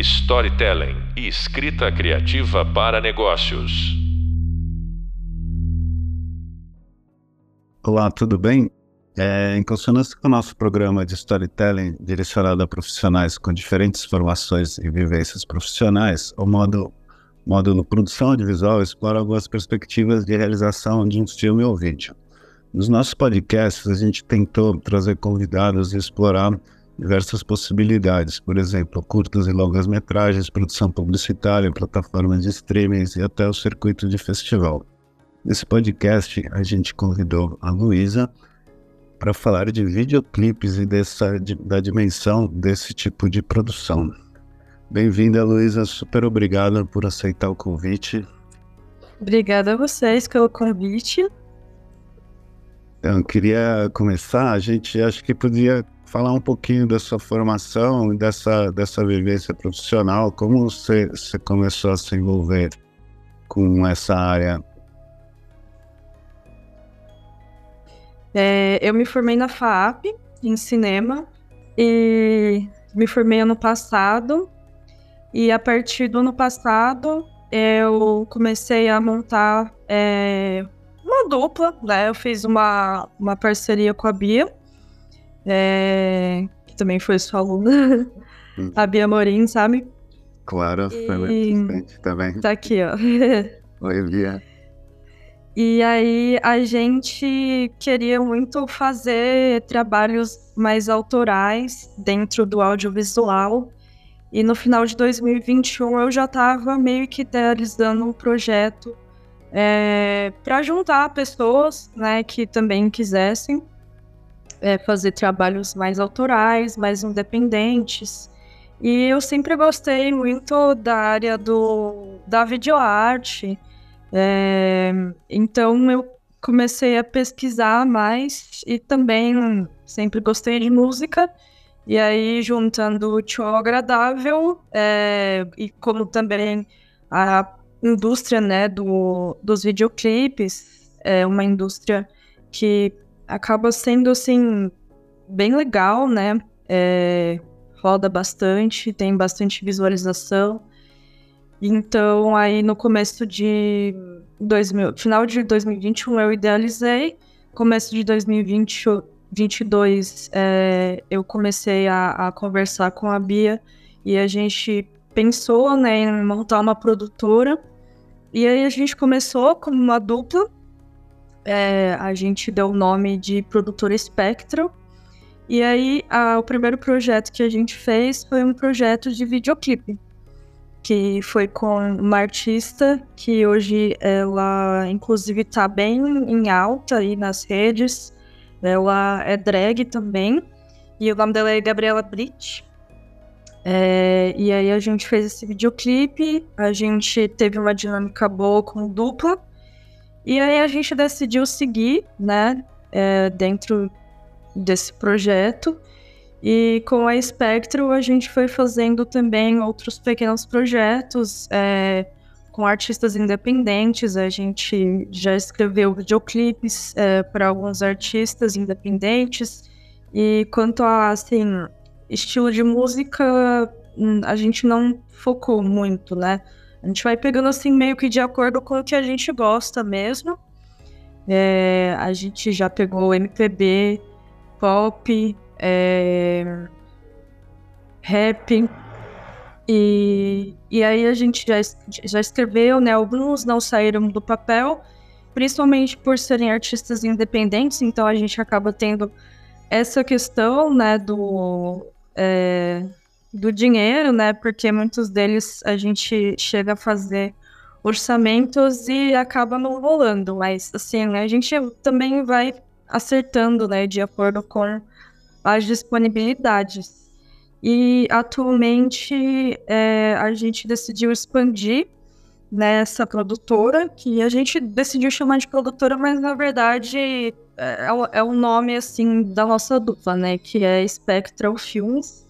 storytelling e escrita criativa para negócios. Olá, tudo bem? É, em consonância com o nosso programa de storytelling direcionado a profissionais com diferentes formações e vivências profissionais, o módulo, módulo Produção Audiovisual explora algumas perspectivas de realização de um filme ou vídeo. Nos nossos podcasts, a gente tentou trazer convidados e explorar diversas possibilidades, por exemplo, curtas e longas metragens, produção publicitária, plataformas de streaming e até o circuito de festival. Nesse podcast, a gente convidou a Luísa para falar de videoclipes e dessa, de, da dimensão desse tipo de produção. Bem-vinda, Luísa. Super obrigada por aceitar o convite. Obrigada a vocês pelo convite. Então, queria começar. A gente acho que podia falar um pouquinho da sua formação dessa, dessa vivência profissional. Como você, você começou a se envolver com essa área? É, eu me formei na FAP, em cinema, e me formei ano passado. E a partir do ano passado, eu comecei a montar é, uma dupla, né? Eu fiz uma, uma parceria com a Bia, é, que também foi sua aluna, hum. a Bia Morim, sabe? Claro, foi e... muito também. Tá aqui, ó. Oi, Bia. E aí a gente queria muito fazer trabalhos mais autorais dentro do audiovisual. E no final de 2021 eu já estava meio que idealizando um projeto é, para juntar pessoas né, que também quisessem é, fazer trabalhos mais autorais, mais independentes. E eu sempre gostei muito da área do, da videoarte. É, então eu comecei a pesquisar mais e também sempre gostei de música. E aí, juntando o útil ao agradável, é, e como também a indústria né, do, dos videoclipes é uma indústria que acaba sendo assim bem legal, né? É, roda bastante, tem bastante visualização. Então, aí no começo de 2000, final de 2021 eu idealizei, começo de 2022 é, eu comecei a, a conversar com a Bia e a gente pensou né, em montar uma produtora e aí a gente começou como uma dupla. É, a gente deu o nome de Produtora Espectro. E aí a, o primeiro projeto que a gente fez foi um projeto de videoclipe. Que foi com uma artista que hoje ela inclusive está bem em alta aí nas redes. Ela é drag também. E o nome dela é Gabriela Britt. É, e aí a gente fez esse videoclipe, a gente teve uma dinâmica boa com dupla, e aí a gente decidiu seguir, né, é, dentro desse projeto. E com a Spectro a gente foi fazendo também outros pequenos projetos é, com artistas independentes. A gente já escreveu videoclipes é, para alguns artistas independentes. E quanto a assim estilo de música hum, a gente não focou muito, né? A gente vai pegando assim meio que de acordo com o que a gente gosta mesmo. É, a gente já pegou MPB, pop, é, rap. E, e aí a gente já, já escreveu, né? Alguns não saíram do papel, principalmente por serem artistas independentes, então a gente acaba tendo essa questão, né, do, é, do dinheiro, né? Porque muitos deles a gente chega a fazer orçamentos e acaba não rolando, mas assim, né, a gente também vai acertando, né, de acordo com as disponibilidades. E atualmente é, a gente decidiu expandir nessa produtora, que a gente decidiu chamar de produtora, mas na verdade é, é o nome assim da nossa dupla, né? Que é Spectral Films.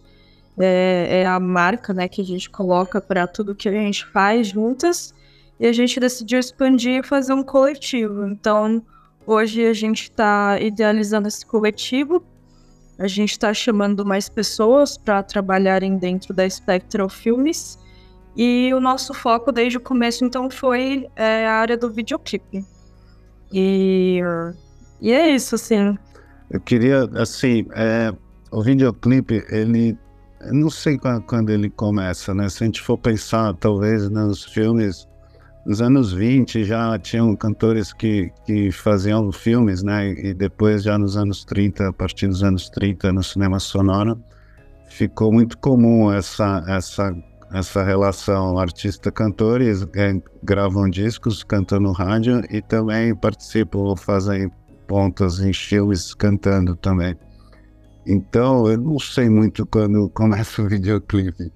É, é a marca né, que a gente coloca para tudo que a gente faz juntas. E a gente decidiu expandir e fazer um coletivo. Então, hoje a gente está idealizando esse coletivo. a gente está chamando mais pessoas para trabalharem dentro da Spectral Filmes. E o nosso foco desde o começo, então, foi é, a área do videoclipe. E, e é isso, assim. Eu queria, assim, é, o videoclipe, ele. Não sei quando, quando ele começa, né? Se a gente for pensar, talvez, nos filmes nos anos 20 já tinham cantores que, que faziam filmes, né? E depois, já nos anos 30, a partir dos anos 30, no cinema sonoro, ficou muito comum essa, essa, essa relação artista-cantor. Eles é, gravam discos, cantam no rádio e também participam, fazem pontas em filmes cantando também. Então, eu não sei muito quando começa o videoclipe.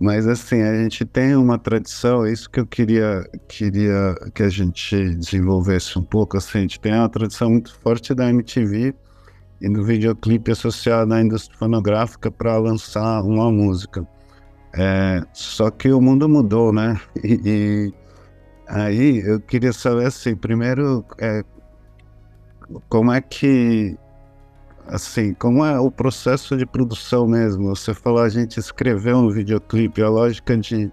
Mas assim, a gente tem uma tradição, é isso que eu queria, queria que a gente desenvolvesse um pouco. Assim, a gente tem uma tradição muito forte da MTV e do videoclipe associado à indústria fonográfica para lançar uma música. É, só que o mundo mudou, né? E, e aí eu queria saber assim, primeiro, é, como é que assim, como é o processo de produção mesmo? Você falou a gente escreveu um videoclipe, a lógica de,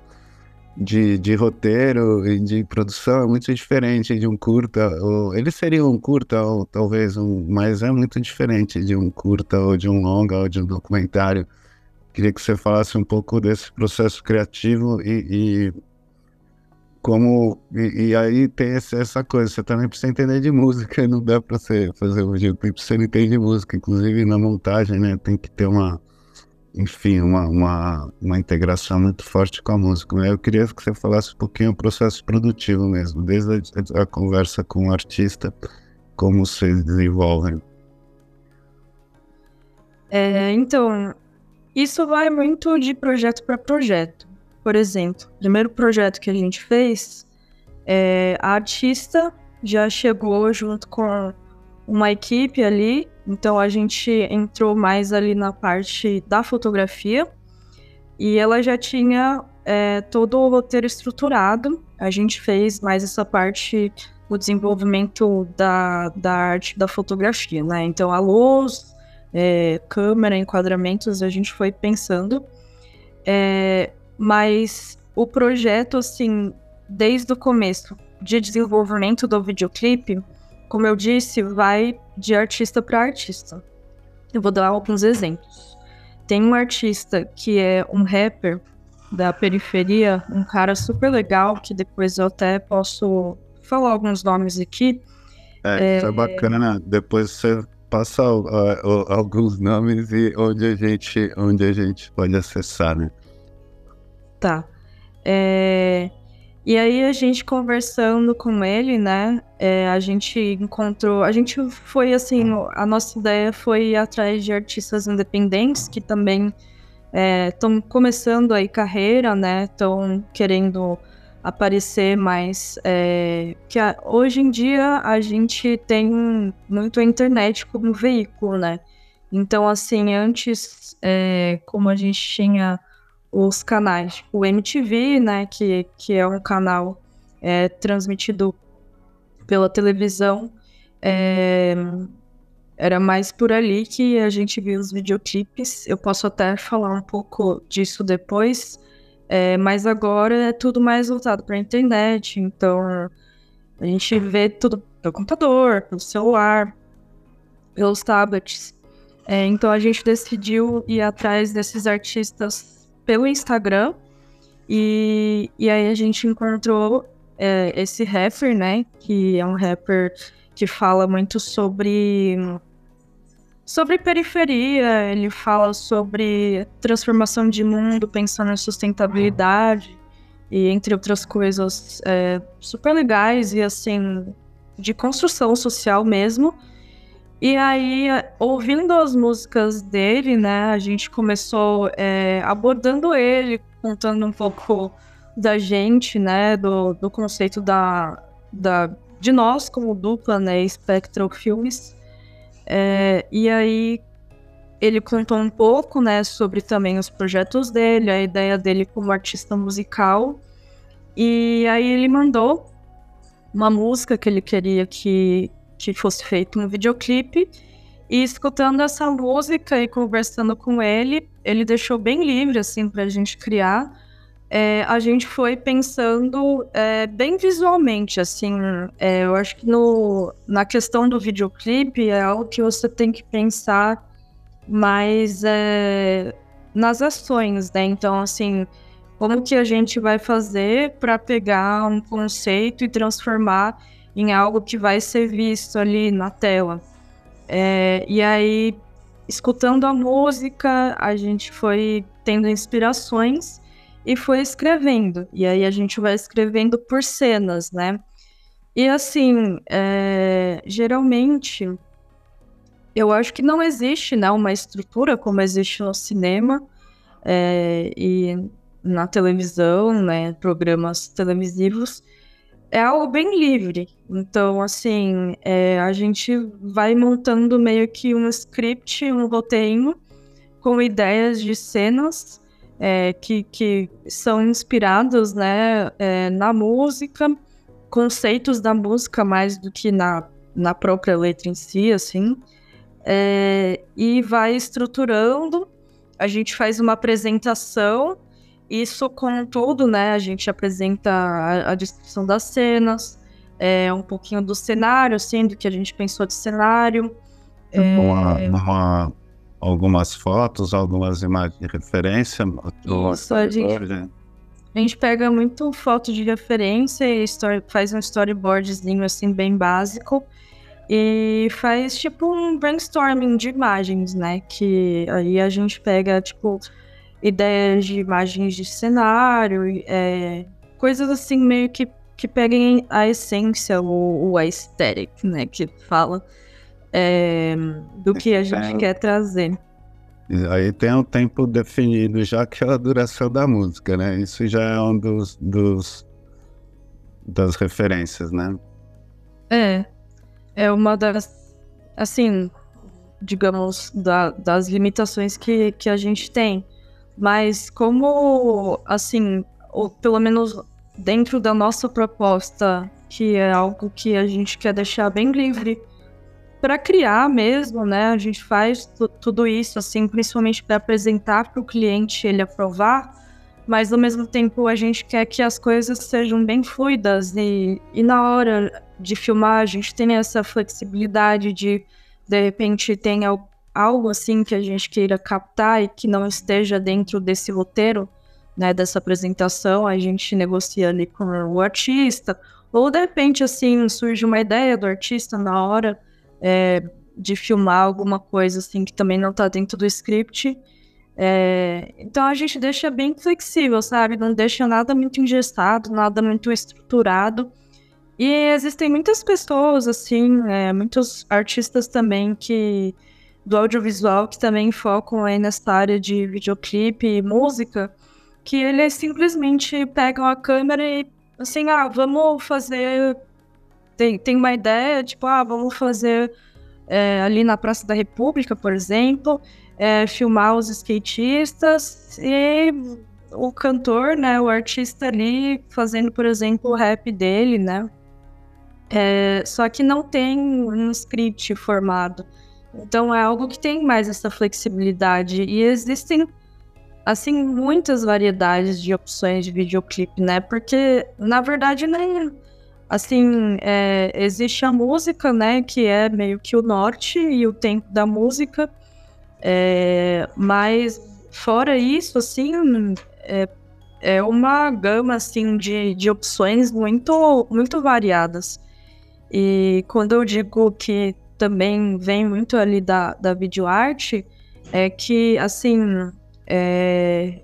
de, de roteiro e de produção é muito diferente de um curta. Ou, ele seria um curta, ou talvez um, mas é muito diferente de um curta, ou de um longa, ou de um documentário. Queria que você falasse um pouco desse processo criativo e, e como e, e, aí tem essa coisa, você também precisa entender de música, não dá para você fazer um videoclipe se você não entende de música, inclusive na montagem, né, tem que ter uma, enfim, uma, uma, uma integração muito forte com a música. Eu queria que você falasse um pouquinho o processo produtivo mesmo, desde a, a conversa com o artista, como vocês desenvolvem. É, então, isso vai muito de projeto para projeto. Por exemplo, o primeiro projeto que a gente fez, é, a artista já chegou junto com uma equipe ali, então a gente entrou mais ali na parte da fotografia e ela já tinha é, todo o roteiro estruturado. A gente fez mais essa parte o desenvolvimento da, da arte da fotografia, né? Então a luz, é, câmera, enquadramentos, a gente foi pensando. É, mas o projeto, assim, desde o começo de desenvolvimento do videoclipe, como eu disse, vai de artista para artista. Eu vou dar alguns exemplos. Tem um artista que é um rapper da periferia, um cara super legal, que depois eu até posso falar alguns nomes aqui. É, isso é, é bacana. Depois você passa uh, uh, alguns nomes e onde a gente, onde a gente pode acessar, né? Tá. É... E aí a gente conversando com ele, né? É, a gente encontrou. A gente foi assim, a nossa ideia foi ir atrás de artistas independentes que também estão é, começando aí carreira, né? Estão querendo aparecer mais. É, que a, hoje em dia a gente tem muito a internet como veículo, né? Então, assim, antes, é, como a gente tinha os canais. O MTV, né, que, que é um canal é, transmitido pela televisão, é, era mais por ali que a gente viu os videoclipes. Eu posso até falar um pouco disso depois, é, mas agora é tudo mais voltado para a internet, então a gente vê tudo pelo computador, pelo celular, pelos tablets. É, então a gente decidiu ir atrás desses artistas pelo Instagram. E, e aí a gente encontrou é, esse rapper, né? Que é um rapper que fala muito sobre sobre periferia, ele fala sobre transformação de mundo, pensando em sustentabilidade e entre outras coisas é, super legais e assim de construção social mesmo. E aí, ouvindo as músicas dele, né, a gente começou é, abordando ele, contando um pouco da gente, né, do, do conceito da, da, de nós como dupla, né, Spectral Filmes. É, e aí, ele contou um pouco, né, sobre também os projetos dele, a ideia dele como artista musical. E aí ele mandou uma música que ele queria que que fosse feito um videoclipe. E escutando essa música e conversando com ele, ele deixou bem livre, assim, pra gente criar. É, a gente foi pensando é, bem visualmente, assim. É, eu acho que no, na questão do videoclipe é algo que você tem que pensar mais é, nas ações, né? Então, assim, como que a gente vai fazer para pegar um conceito e transformar em algo que vai ser visto ali na tela? É, e aí, escutando a música, a gente foi tendo inspirações e foi escrevendo. E aí a gente vai escrevendo por cenas, né? E assim, é, geralmente, eu acho que não existe né, uma estrutura como existe no cinema é, e na televisão, né, programas televisivos, é algo bem livre. Então, assim, é, a gente vai montando meio que um script, um roteiro com ideias de cenas é, que, que são inspiradas né, é, na música, conceitos da música mais do que na, na própria letra em si, assim, é, e vai estruturando. A gente faz uma apresentação, isso com tudo, né? A gente apresenta a, a descrição das cenas, é, um pouquinho do cenário, assim, do que a gente pensou de cenário. Uma, uma algumas fotos, algumas imagens de referência. Isso, a gente, a gente pega muito foto de referência e story, faz um storyboardzinho assim bem básico e faz tipo um brainstorming de imagens, né? Que aí a gente pega tipo ideias de imagens de cenário, é, coisas assim meio que que peguem a essência ou, ou a aesthetic, né? Que fala é, do que a gente é. quer trazer. Aí tem um tempo definido já que é a duração da música, né? Isso já é um dos, dos das referências, né? É, é uma das, assim, digamos, da, das limitações que, que a gente tem. Mas como, assim, ou pelo menos dentro da nossa proposta, que é algo que a gente quer deixar bem livre para criar mesmo, né? A gente faz tudo isso assim, principalmente para apresentar para o cliente ele aprovar, mas ao mesmo tempo a gente quer que as coisas sejam bem fluidas e, e na hora de filmar a gente tem essa flexibilidade de de repente tem algo assim que a gente queira captar e que não esteja dentro desse roteiro, né, dessa apresentação, a gente negocia ali com o artista, ou de repente assim surge uma ideia do artista na hora, é, de filmar alguma coisa assim que também não tá dentro do script. É, então a gente deixa bem flexível, sabe? Não deixa nada muito engessado, nada muito estruturado. E existem muitas pessoas, assim, é, muitos artistas também que do audiovisual que também focam aí nessa área de videoclipe e música, que eles simplesmente pegam a câmera e assim, ah, vamos fazer tem, tem uma ideia, tipo, ah, vamos fazer é, ali na Praça da República, por exemplo, é, filmar os skatistas e o cantor, né, o artista ali fazendo, por exemplo, o rap dele, né? É, só que não tem um script formado. Então é algo que tem mais essa flexibilidade. E existem, assim, muitas variedades de opções de videoclipe, né? Porque, na verdade, nem assim, é, existe a música, né, que é meio que o norte e o tempo da música, é, mas fora isso, assim, é, é uma gama, assim, de, de opções muito, muito variadas. E quando eu digo que também vem muito ali da, da videoarte, é que, assim, é,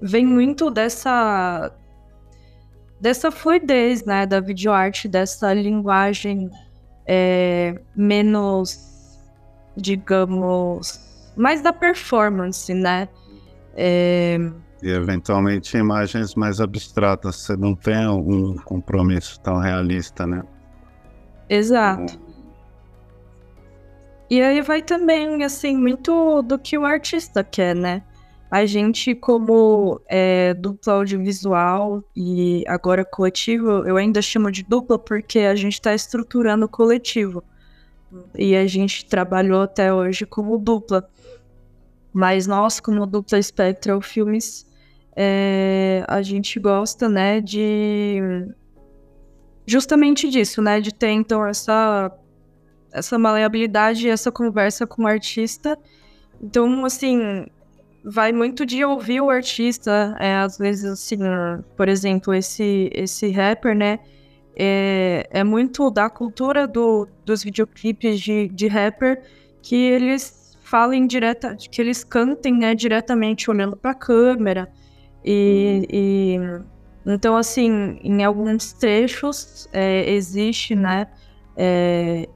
vem muito dessa dessa fluidez, né, da videoarte, dessa linguagem é, menos, digamos, mais da performance, né? É... E eventualmente imagens mais abstratas, você não tem um compromisso tão realista, né? Exato. E aí vai também, assim, muito do que o artista quer, né? A gente, como é, dupla audiovisual e agora coletivo, eu ainda chamo de dupla porque a gente está estruturando o coletivo. e a gente trabalhou até hoje como dupla. Mas nós, como dupla Spectral Filmes, é, a gente gosta, né, de justamente disso, né, de ter então essa essa maleabilidade, essa conversa com o artista. Então, assim, vai muito de ouvir o artista, é, às vezes, assim, por exemplo, esse esse rapper, né, é, é muito da cultura do, dos videoclipes de, de rapper que eles falem direta, que eles cantem né, diretamente olhando para a câmera. E, e, então, assim, em alguns trechos é, existe, né, é,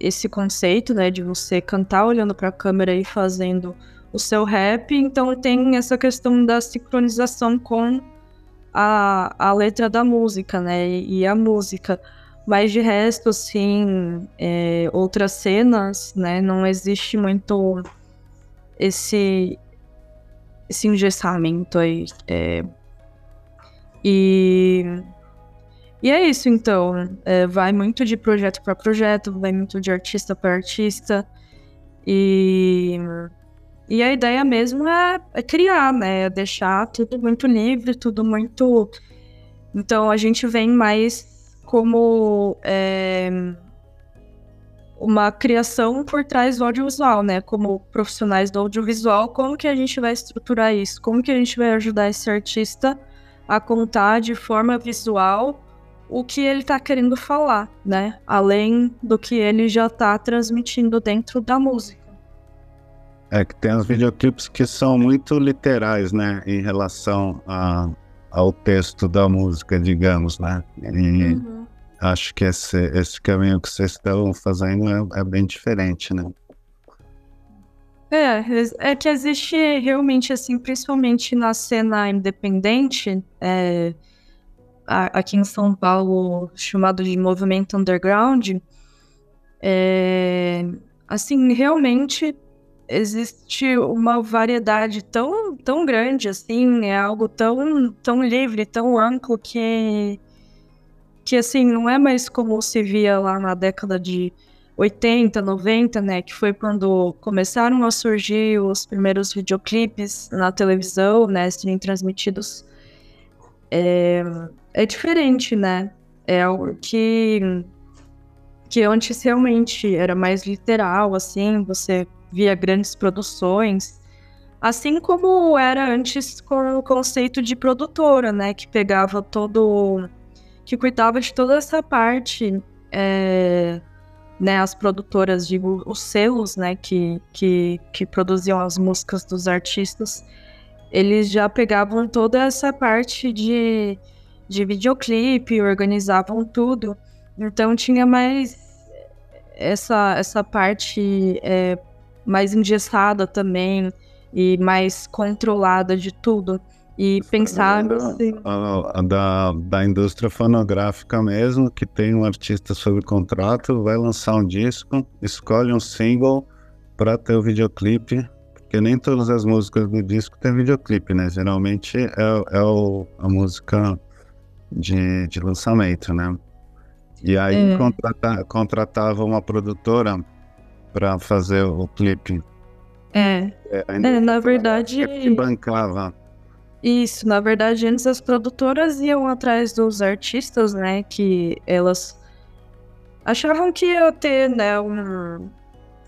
esse conceito, né, de você cantar olhando para a câmera e fazendo o seu rap. Então, tem essa questão da sincronização com a, a letra da música, né? E, a música. Mas de resto, assim, é, outras cenas, né? Não existe muito esse, esse engessamento aí. É, e, e é isso, então. É, vai muito de projeto para projeto, vai muito de artista para artista. E e a ideia mesmo é, é criar, né? É deixar tudo muito livre, tudo muito. Então a gente vem mais como é, uma criação por trás do audiovisual, né? Como profissionais do audiovisual, como que a gente vai estruturar isso? Como que a gente vai ajudar esse artista a contar de forma visual o que ele está querendo falar, né? Além do que ele já está transmitindo dentro da música. É que tem os videoclipes que são muito literais, né, em relação a, ao texto da música, digamos, né? E uhum. acho que esse, esse caminho que vocês estão fazendo é, é, bem diferente, né? É, é que existe realmente, assim, principalmente na cena independente, é, aqui em São Paulo, chamado de movimento underground, é, assim, realmente existe uma variedade tão, tão grande assim, é algo tão, tão livre, tão amplo que que assim não é mais como se via lá na década de 80, 90, né, que foi quando começaram a surgir os primeiros videoclipes na televisão, né, serem transmitidos. É, é diferente, né? É algo que que antes realmente era mais literal, assim, você via grandes produções, assim como era antes com o conceito de produtora, né, que pegava todo, que cuidava de toda essa parte, é, né, as produtoras, digo, os selos, né, que, que, que produziam as músicas dos artistas, eles já pegavam toda essa parte de, de videoclipe, organizavam tudo, então tinha mais essa, essa parte é, mais engessada também e mais controlada de tudo. E pensar assim... a, a, da, da indústria fonográfica mesmo, que tem um artista sob contrato, vai lançar um disco, escolhe um single para ter o videoclipe, porque nem todas as músicas do disco tem videoclipe, né? Geralmente é, é o, a música de, de lançamento, né? E aí é. contrata, contratava uma produtora para fazer o clipe. É. É, é na verdade. Que bancava. Isso, na verdade, antes as produtoras iam atrás dos artistas, né? Que elas achavam que ia ter, né, um,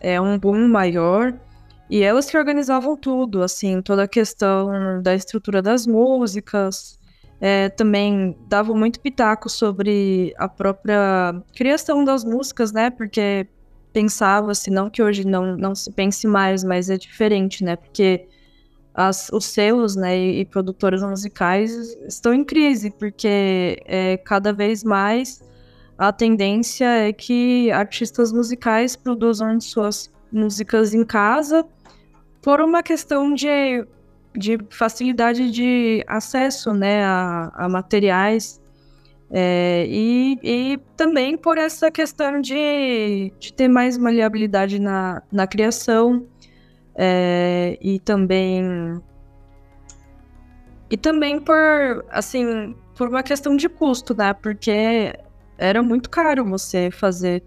é, um boom maior. E elas que organizavam tudo, assim, toda a questão da estrutura das músicas. É, também davam muito pitaco sobre a própria criação das músicas, né? Porque pensava-se, não que hoje não, não se pense mais, mas é diferente, né? Porque as, os selos né, e, e musicais estão em crise, porque é, cada vez mais a tendência é que artistas musicais produzam suas músicas em casa por uma questão de, de facilidade de acesso né, a, a materiais é, e, e, também por essa questão de, de ter mais maleabilidade na, na criação é, e também e também por assim por uma questão de custo, né? Porque era muito caro você fazer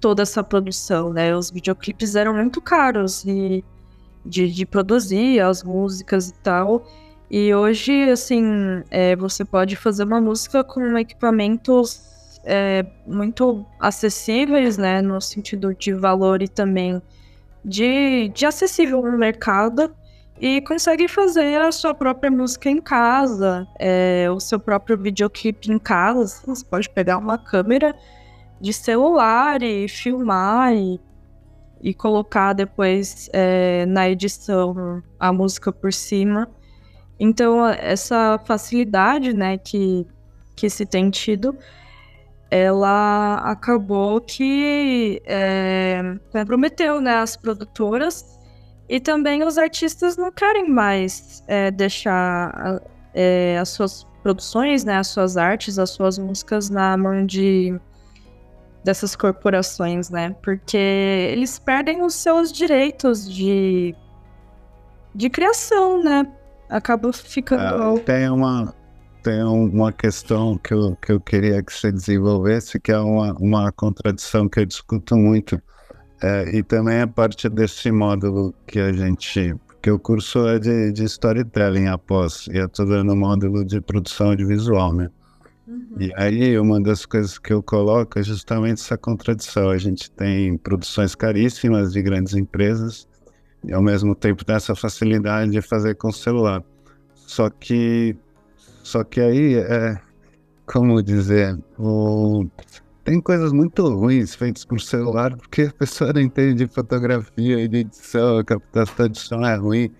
toda essa produção, né? Os videoclipes eram muito caros e de, de produzir as músicas e tal. E hoje, assim, é, você pode fazer uma música com equipamentos é, muito acessíveis, né? No sentido de valor e também de, de acessível no mercado. E consegue fazer a sua própria música em casa, é, o seu próprio videoclipe em casa. Você pode pegar uma câmera de celular e filmar e, e colocar depois é, na edição a música por cima. Então, essa facilidade né, que, que se tem tido, ela acabou que é, comprometeu né, as produtoras e também os artistas não querem mais é, deixar é, as suas produções, né, as suas artes, as suas músicas na mão de dessas corporações, né? Porque eles perdem os seus direitos de, de criação, né? Acaba ficando. É, tem uma, tem uma questão que eu, que eu queria que você desenvolvesse, que é uma, uma contradição que eu discuto muito. É, e também é parte desse módulo que a gente. Porque o curso é de, de storytelling após, e eu estou dando módulo de produção audiovisual, né? Uhum. E aí, uma das coisas que eu coloco é justamente essa contradição. A gente tem produções caríssimas de grandes empresas e, ao mesmo tempo, tem essa facilidade de fazer com o celular. Só que, só que aí, é, como dizer, o, tem coisas muito ruins feitas por celular porque a pessoa não entende de fotografia de edição, a captação de som é ruim.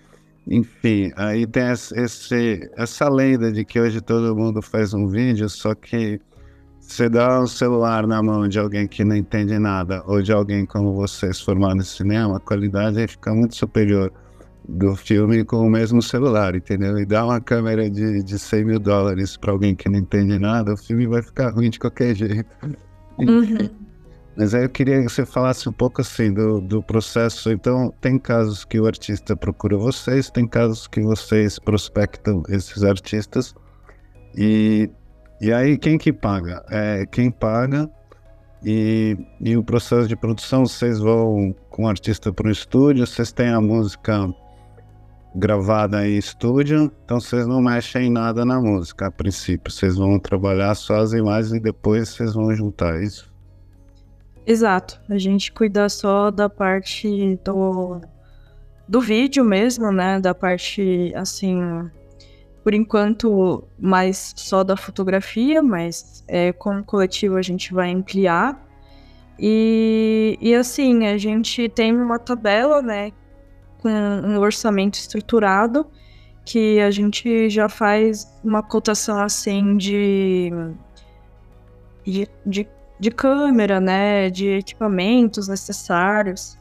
Enfim, aí tem esse, essa lenda de que hoje todo mundo faz um vídeo, só que você dá um celular na mão de alguém que não entende nada, ou de alguém como vocês formado em cinema, a qualidade fica muito superior do filme com o mesmo celular, entendeu? E dá uma câmera de, de 100 mil dólares para alguém que não entende nada, o filme vai ficar ruim de qualquer jeito. Uhum. Mas aí eu queria que você falasse um pouco assim do, do processo. Então, tem casos que o artista procura vocês, tem casos que vocês prospectam esses artistas. E, e aí, quem que paga? É, quem paga e, e o processo de produção, vocês vão com o artista para o estúdio, vocês têm a música gravada em estúdio, então vocês não mexem em nada na música a princípio. Vocês vão trabalhar só as imagens e depois vocês vão juntar isso. Exato. A gente cuida só da parte do, do vídeo mesmo, né? Da parte, assim, por enquanto, mais só da fotografia, mas é, com o coletivo a gente vai ampliar. E, e assim, a gente tem uma tabela, né? Com um orçamento estruturado que a gente já faz uma cotação assim de, de, de de câmera, né, de equipamentos necessários.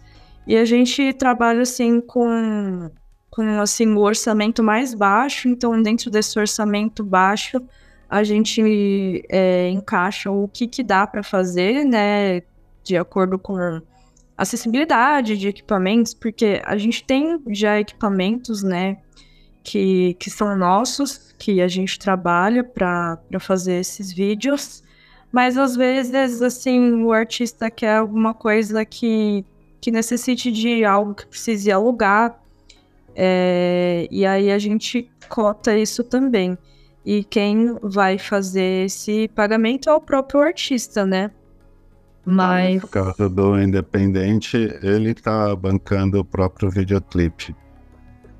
E a gente trabalha assim com, com assim o orçamento mais baixo. Então, dentro desse orçamento baixo, a gente é, encaixa o que, que dá para fazer, né, de acordo com acessibilidade de equipamentos, porque a gente tem já equipamentos, né, que, que são nossos, que a gente trabalha para fazer esses vídeos. Mas às vezes, assim, o artista quer alguma coisa que, que necessite de algo que precise alugar. É, e aí a gente cota isso também. E quem vai fazer esse pagamento é o próprio artista, né? Mas. No caso do independente, ele tá bancando o próprio videoclipe.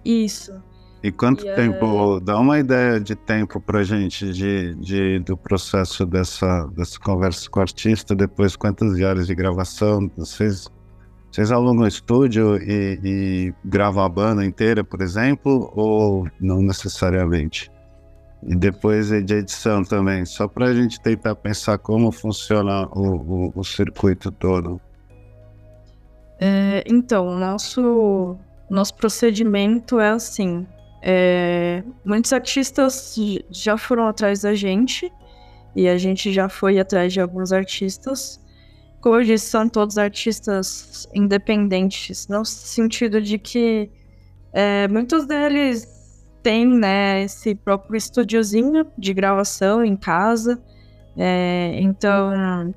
Isso. E quanto tempo, é... dá uma ideia de tempo pra gente de, de, do processo dessa, dessa conversa com o artista, depois quantas diárias de gravação, vocês, vocês alugam o estúdio e, e gravam a banda inteira, por exemplo, ou não necessariamente? E depois de edição também, só para a gente tentar pensar como funciona o, o, o circuito todo. É, então, nosso nosso procedimento é assim: é, muitos artistas já foram atrás da gente e a gente já foi atrás de alguns artistas. Como eu disse, são todos artistas independentes, no sentido de que é, muitos deles têm né, esse próprio estúdiozinho de gravação em casa. É, então,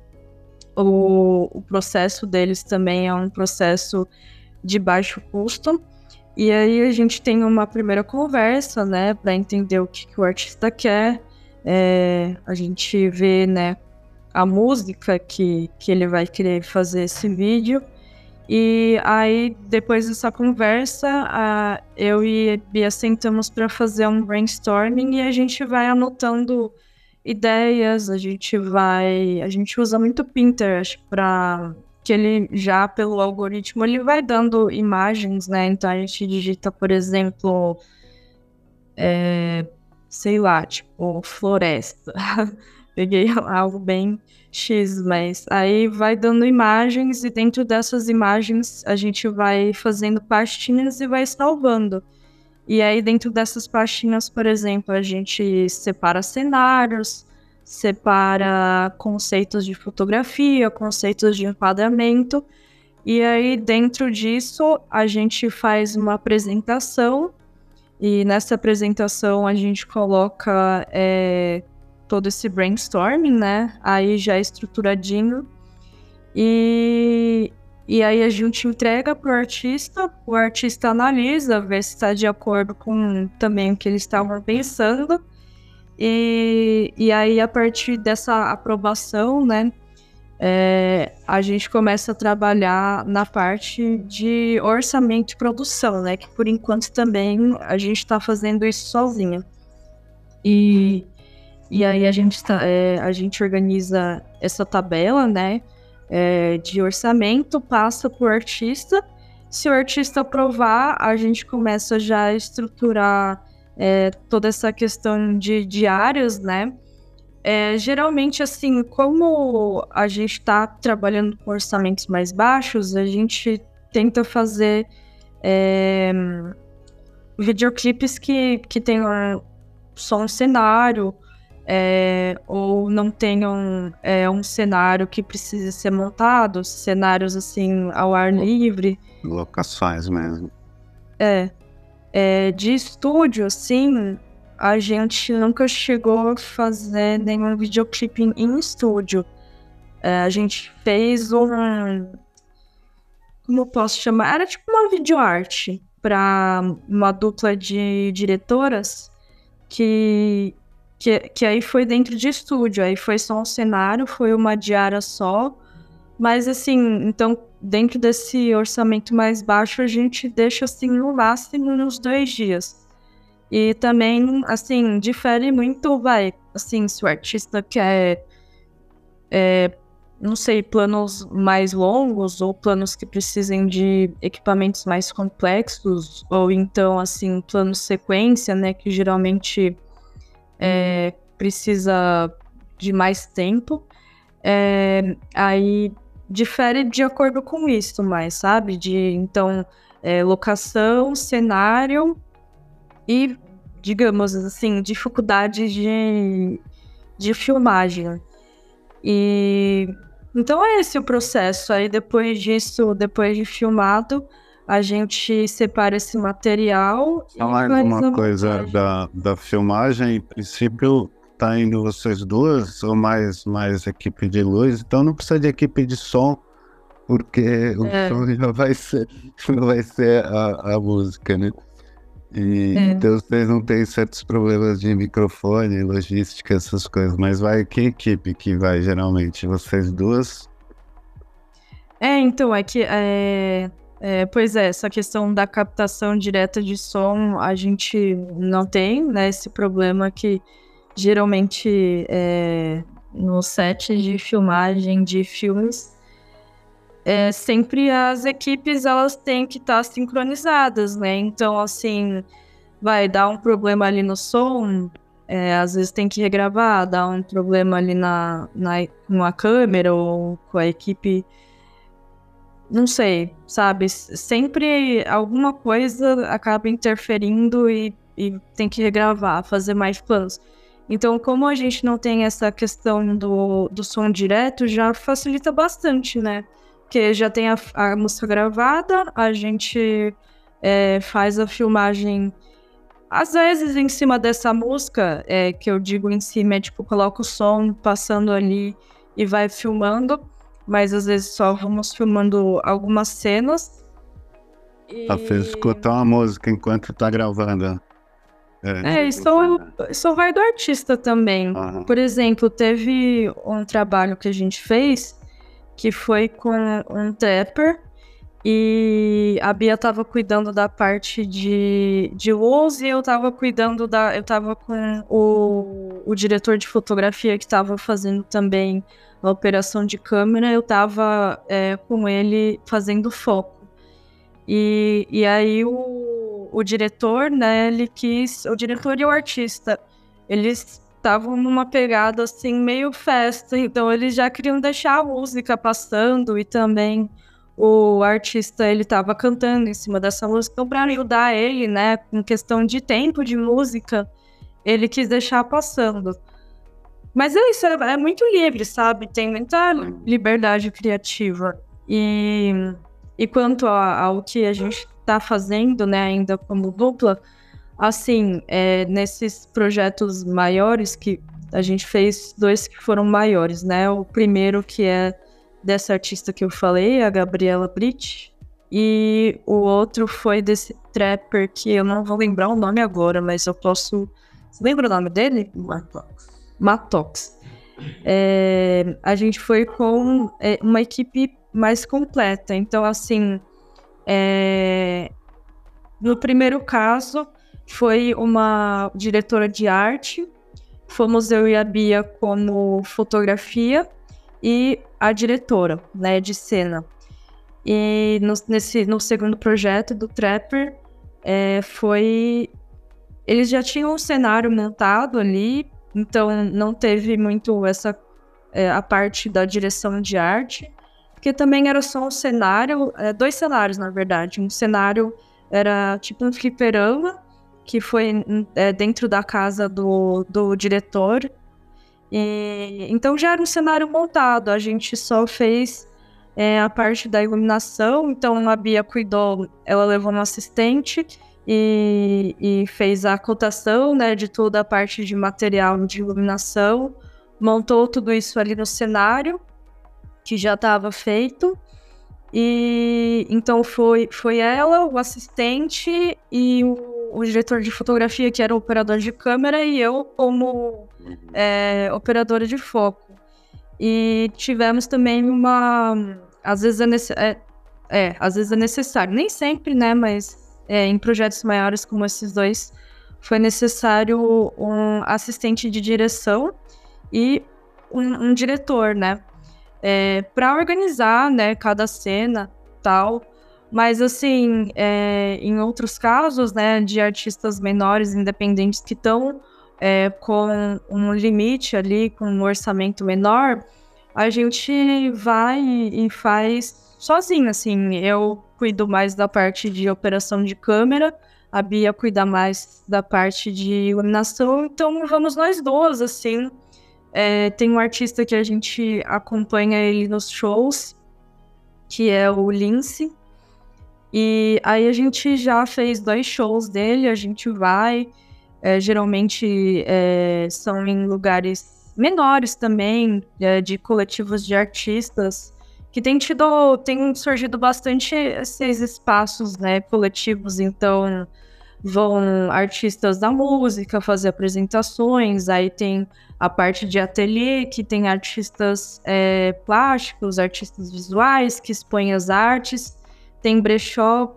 o, o processo deles também é um processo de baixo custo. E aí a gente tem uma primeira conversa, né, para entender o que, que, o artista quer. É, a gente vê, né, a música que, que ele vai querer fazer esse vídeo. E aí, depois dessa conversa, a, eu e a Bia sentamos para fazer um brainstorming e a gente vai anotando ideias, a gente vai. A gente usa muito Pinterest para que ele já pelo algoritmo ele vai dando imagens, né? Então a gente digita, por exemplo, é, sei lá, tipo floresta. Peguei algo bem X, mas aí vai dando imagens e dentro dessas imagens a gente vai fazendo pastinhas e vai salvando. E aí dentro dessas pastinhas, por exemplo, a gente separa cenários, separa conceitos de fotografia, conceitos de enquadramento, e aí dentro disso a gente faz uma apresentação e nessa apresentação a gente coloca é, todo esse brainstorming, né? Aí já é estruturadinho. E, e aí a gente entrega para o artista, o artista analisa, vê se está de acordo com também o que eles estavam pensando. E, e aí, a partir dessa aprovação, né, é, a gente começa a trabalhar na parte de orçamento e produção, né? Que por enquanto também a gente está fazendo isso sozinha. E e aí a gente, tá, é, a gente organiza essa tabela, né? É, de orçamento, passa para o artista. Se o artista aprovar, a gente começa já a estruturar é, toda essa questão de diários, né? É, geralmente, assim, como a gente está trabalhando com orçamentos mais baixos, a gente tenta fazer é, videoclipes que, que tenham só um cenário, é, ou não tenham é, um cenário que precise ser montado, cenários assim ao ar livre. Locações mesmo. É. é de estúdio, assim, a gente nunca chegou a fazer nenhum videoclipe em, estúdio. É, a gente fez um. Como posso chamar? Era tipo uma videoarte para uma dupla de diretoras que que, que aí foi dentro de estúdio, aí foi só um cenário, foi uma diária só. Mas assim, então, dentro desse orçamento mais baixo, a gente deixa assim no máximo nos dois dias. E também, assim, difere muito, vai, assim, se o artista quer, é, não sei, planos mais longos ou planos que precisem de equipamentos mais complexos, ou então, assim, plano sequência, né, que geralmente é, precisa de mais tempo. É, aí difere de acordo com isso, mais, sabe? De então é, locação, cenário e, digamos assim, dificuldade de, de filmagem. E então é esse o processo. Aí depois disso, depois de filmado, a gente separa esse material. Falar alguma coisa da, da filmagem, em princípio tá indo vocês duas ou mais, mais equipe de luz, então não precisa de equipe de som, porque o é. som já vai ser, vai ser a, a música, né? E, é. Então vocês não têm certos problemas de microfone, logística, essas coisas, mas vai que equipe que vai geralmente? Vocês duas? É, então, é que é, é, pois é, essa questão da captação direta de som, a gente não tem, né? Esse problema que geralmente é, no set de filmagem de filmes, é, sempre as equipes elas têm que estar tá sincronizadas, né? Então, assim, vai dar um problema ali no som, é, às vezes tem que regravar, dá um problema ali na, na, com câmera ou com a equipe não sei, sabe? Sempre alguma coisa acaba interferindo e, e tem que regravar, fazer mais planos. Então, como a gente não tem essa questão do, do som direto, já facilita bastante, né? Porque já tem a, a música gravada, a gente é, faz a filmagem, às vezes em cima dessa música, é, que eu digo em cima, é tipo, coloca o som passando ali e vai filmando. mas às vezes só vamos filmando algumas cenas. E... Tá fez escutar uma música enquanto tá gravando. É, é isso, isso vai do artista também. Uhum. Por exemplo, teve um trabalho que a gente fez que foi com um trapper e a Bia tava cuidando da parte de, de luz e eu tava cuidando da. Eu tava com o, o diretor de fotografia que tava fazendo também a operação de câmera, eu tava é, com ele fazendo foco. E, e aí o, o diretor, né, ele quis. O diretor e o artista, eles estavam numa pegada assim, meio festa, então eles já queriam deixar a música passando e também o artista ele estava cantando em cima dessa música, então para ajudar ele, né, em questão de tempo de música, ele quis deixar passando. Mas é isso, é, é muito livre, sabe? Tem muita liberdade criativa. E, e quanto a, ao que a gente está fazendo, né, ainda como dupla, assim, é, nesses projetos maiores que a gente fez dois que foram maiores, né? O primeiro que é dessa artista que eu falei, a Gabriela Britt. E o outro foi desse trapper que eu não vou lembrar o nome agora, mas eu posso. Você lembra o nome dele? Matox. Matox. É, a gente foi com é, uma equipe mais completa. Então, assim, é, no primeiro caso, foi uma diretora de arte. Fomos eu e a Bia como fotografia e a diretora, né, de cena. E no, nesse, no segundo projeto do Trapper, é, foi. Eles já tinham um cenário montado ali, então não teve muito essa. É, a parte da direção de arte, porque também era só um cenário, é, dois cenários na verdade. Um cenário era tipo um fliperama, que foi é, dentro da casa do, do diretor, e, então já era um cenário montado, a gente só fez é, a parte da iluminação, então a Bia cuidou, ela levou um assistente e, e, fez a cotação né, de toda a parte de material de iluminação, montou tudo isso ali no cenário, que já estava feito. E então foi, foi ela, o assistente e o o diretor de fotografia, que era o operador de câmera, e eu como uhum. é, operadora de foco. E tivemos também uma. Às vezes é, nesse, é, é, às vezes é necessário, nem sempre, né? Mas é, em projetos maiores como esses dois, foi necessário um assistente de direção e um, um diretor, né? É, para organizar, né, cada cena, tal. Mas, assim, é, em outros casos, né, de artistas menores, independentes, que estão é, com um limite ali, com um orçamento menor, a gente vai e faz sozinho, assim. Eu cuido mais da parte de operação de câmera, a Bia cuida mais da parte de iluminação, então vamos nós duas, assim. É, tem um artista que a gente acompanha ele nos shows, que é o Lince, e aí a gente já fez dois shows dele, a gente vai. É, geralmente é, são em lugares menores também, é, de coletivos de artistas, que tem tido, tem surgido bastante esses espaços né, coletivos, então vão artistas da música fazer apresentações, aí tem a parte de ateliê, que tem artistas é, plásticos, artistas visuais que expõem as artes tem brechó.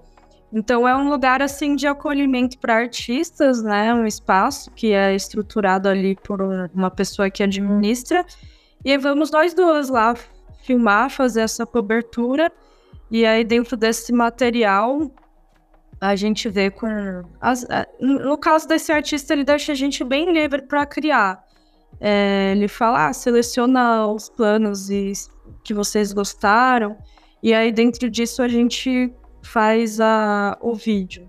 Então é um lugar assim de acolhimento para artistas, né? Um espaço que é estruturado ali por uma pessoa que administra. E vamos nós duas lá filmar, fazer essa cobertura. E aí dentro desse material a gente vê com as, no caso desse artista ele deixa a gente bem livre para criar. É, ele fala, ah, seleciona os planos e, que vocês gostaram e aí, dentro disso, a gente faz a, o vídeo.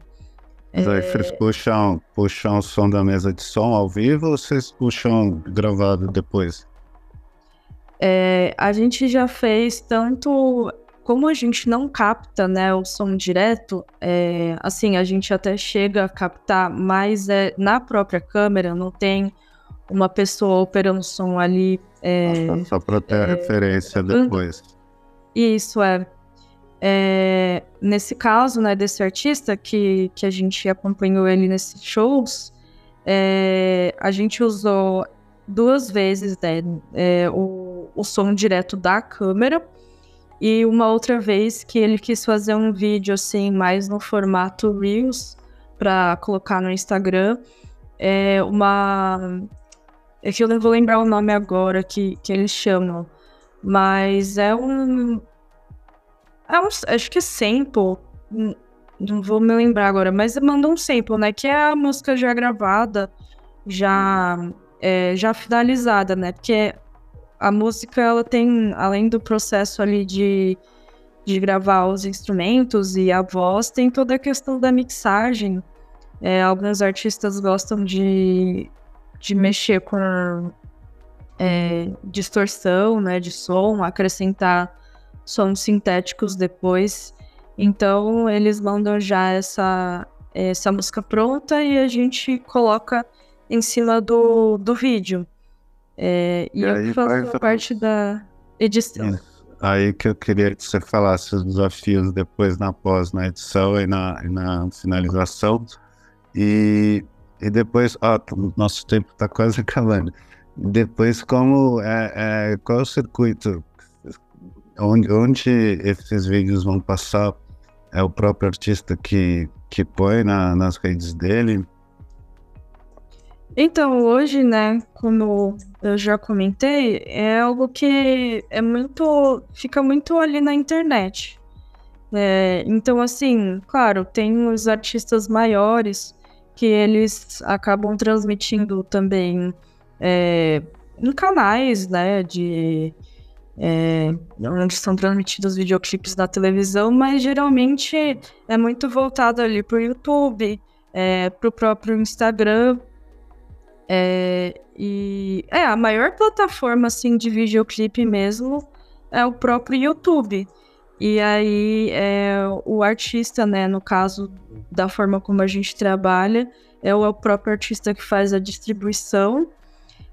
Daí é... vocês puxam, puxam o som da mesa de som ao vivo ou vocês puxam gravado depois? É, a gente já fez tanto. Como a gente não capta né, o som direto, é, assim, a gente até chega a captar, mas é, na própria câmera não tem uma pessoa operando som ali. É, Só para ter a referência depois. Isso é. é. Nesse caso, né, desse artista que, que a gente acompanhou ele nesses shows, é, a gente usou duas vezes né, é, o, o som direto da câmera e uma outra vez que ele quis fazer um vídeo assim mais no formato Reels para colocar no Instagram é uma é que eu não vou lembrar o nome agora que, que eles chamam mas é um é um acho que é sample não vou me lembrar agora mas mandou um sample né que é a música já gravada já é, já finalizada, né? Porque a música, ela tem, além do processo ali de, de gravar os instrumentos e a voz, tem toda a questão da mixagem. É, alguns artistas gostam de, de mexer com é, distorção, né, de som, acrescentar sons sintéticos depois. Então, eles mandam já essa, essa música pronta e a gente coloca em cima do, do vídeo. É, e, e eu faço parte da edição. Isso. Aí que eu queria que você falasse os desafios depois na pós, na edição e na, e na finalização. E, e depois, ó, nosso tempo está quase acabando. Depois, como é, é, qual é o circuito? Onde, onde esses vídeos vão passar? É o próprio artista que, que põe na, nas redes dele? Então, hoje, né, como eu já comentei, é algo que é muito. fica muito ali na internet. É, então, assim, claro, tem os artistas maiores que eles acabam transmitindo também é, em canais, né, de. É, onde são transmitidos videoclipes na televisão, mas geralmente é muito voltado ali para o YouTube, é, para o próprio Instagram, é, e é a maior plataforma assim de videoclipe mesmo é o próprio YouTube. E aí é, o artista, né, no caso da forma como a gente trabalha, é o, próprio artista que faz a distribuição.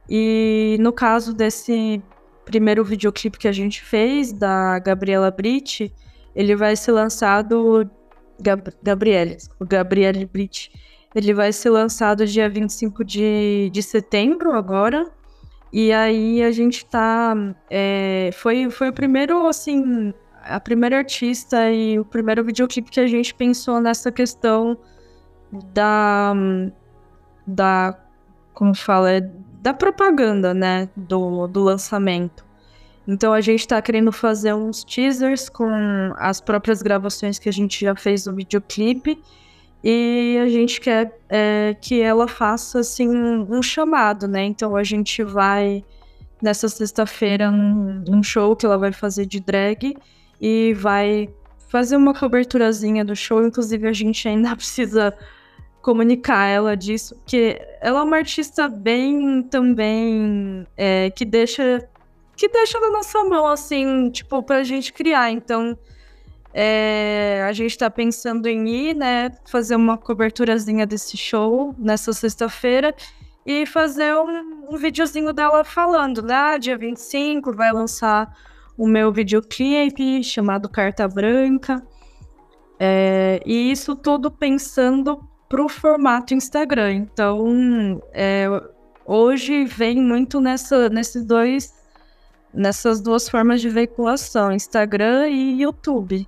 E no caso desse primeiro videoclipe que a gente fez da Gabriela Britt, ele vai ser lançado Gab Gabriele, o Gabriele Britt ele vai ser lançado dia 25 de, de setembro agora. E aí a gente tá. É, foi, foi o primeiro, assim, a primeira artista e o primeiro videoclipe que a gente pensou nessa questão da. da como fala? É, da propaganda, né? Do, do lançamento. Então a gente tá querendo fazer uns teasers com as próprias gravações que a gente já fez no videoclipe e a gente quer é, que ela faça assim um chamado, né? Então a gente vai nessa sexta-feira num, num, show que ela vai fazer de drag e vai fazer uma coberturazinha do show. Inclusive a gente ainda precisa comunicar ela disso, porque ela é uma artista bem também é, que deixa que deixa na nossa mão assim, tipo, pra gente criar. Então é, a gente está pensando em ir, né, fazer uma coberturazinha desse show nessa sexta-feira e fazer um, um videozinho dela falando, né? Ah, dia 25 vai lançar o meu videoclipe chamado Carta Branca. É, e isso tudo pensando pro formato Instagram. Então, é, hoje vem muito nessa, nesses dois, nessas duas formas de veiculação, Instagram e YouTube.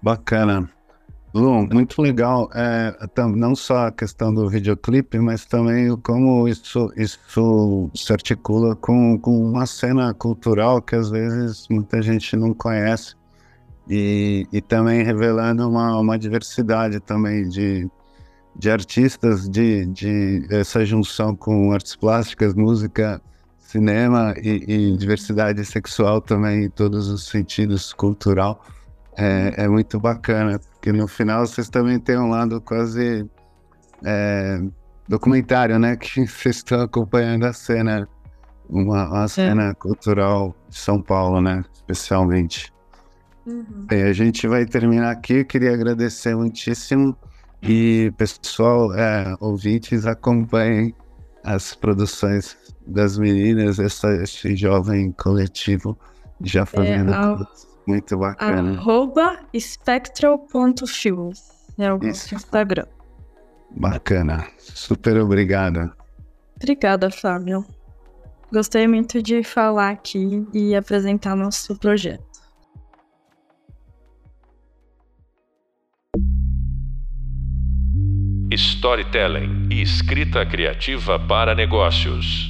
Bacana. Lu, muito legal. É, não só a questão do videoclipe, mas também como isso, isso se articula com, com uma cena cultural que às vezes muita gente não conhece. E, e também revelando uma, uma diversidade também de, de artistas, de, de essa junção com artes plásticas, música, cinema e, e diversidade sexual também em todos os sentidos cultural é, é muito bacana, porque no final vocês também têm um lado quase é, documentário, né? Que vocês estão acompanhando a cena, uma, uma é. cena cultural de São Paulo, né? Especialmente. Uhum. Bem, a gente vai terminar aqui. queria agradecer muitíssimo. E, pessoal, é, ouvintes, acompanhem as produções das meninas, essa, esse jovem coletivo Já fazendo É. Muito bacana. Arroba spectral.films. É o nosso Instagram. Bacana. Super obrigado. Obrigada, Fábio. Gostei muito de falar aqui e apresentar nosso projeto. Storytelling e escrita criativa para negócios.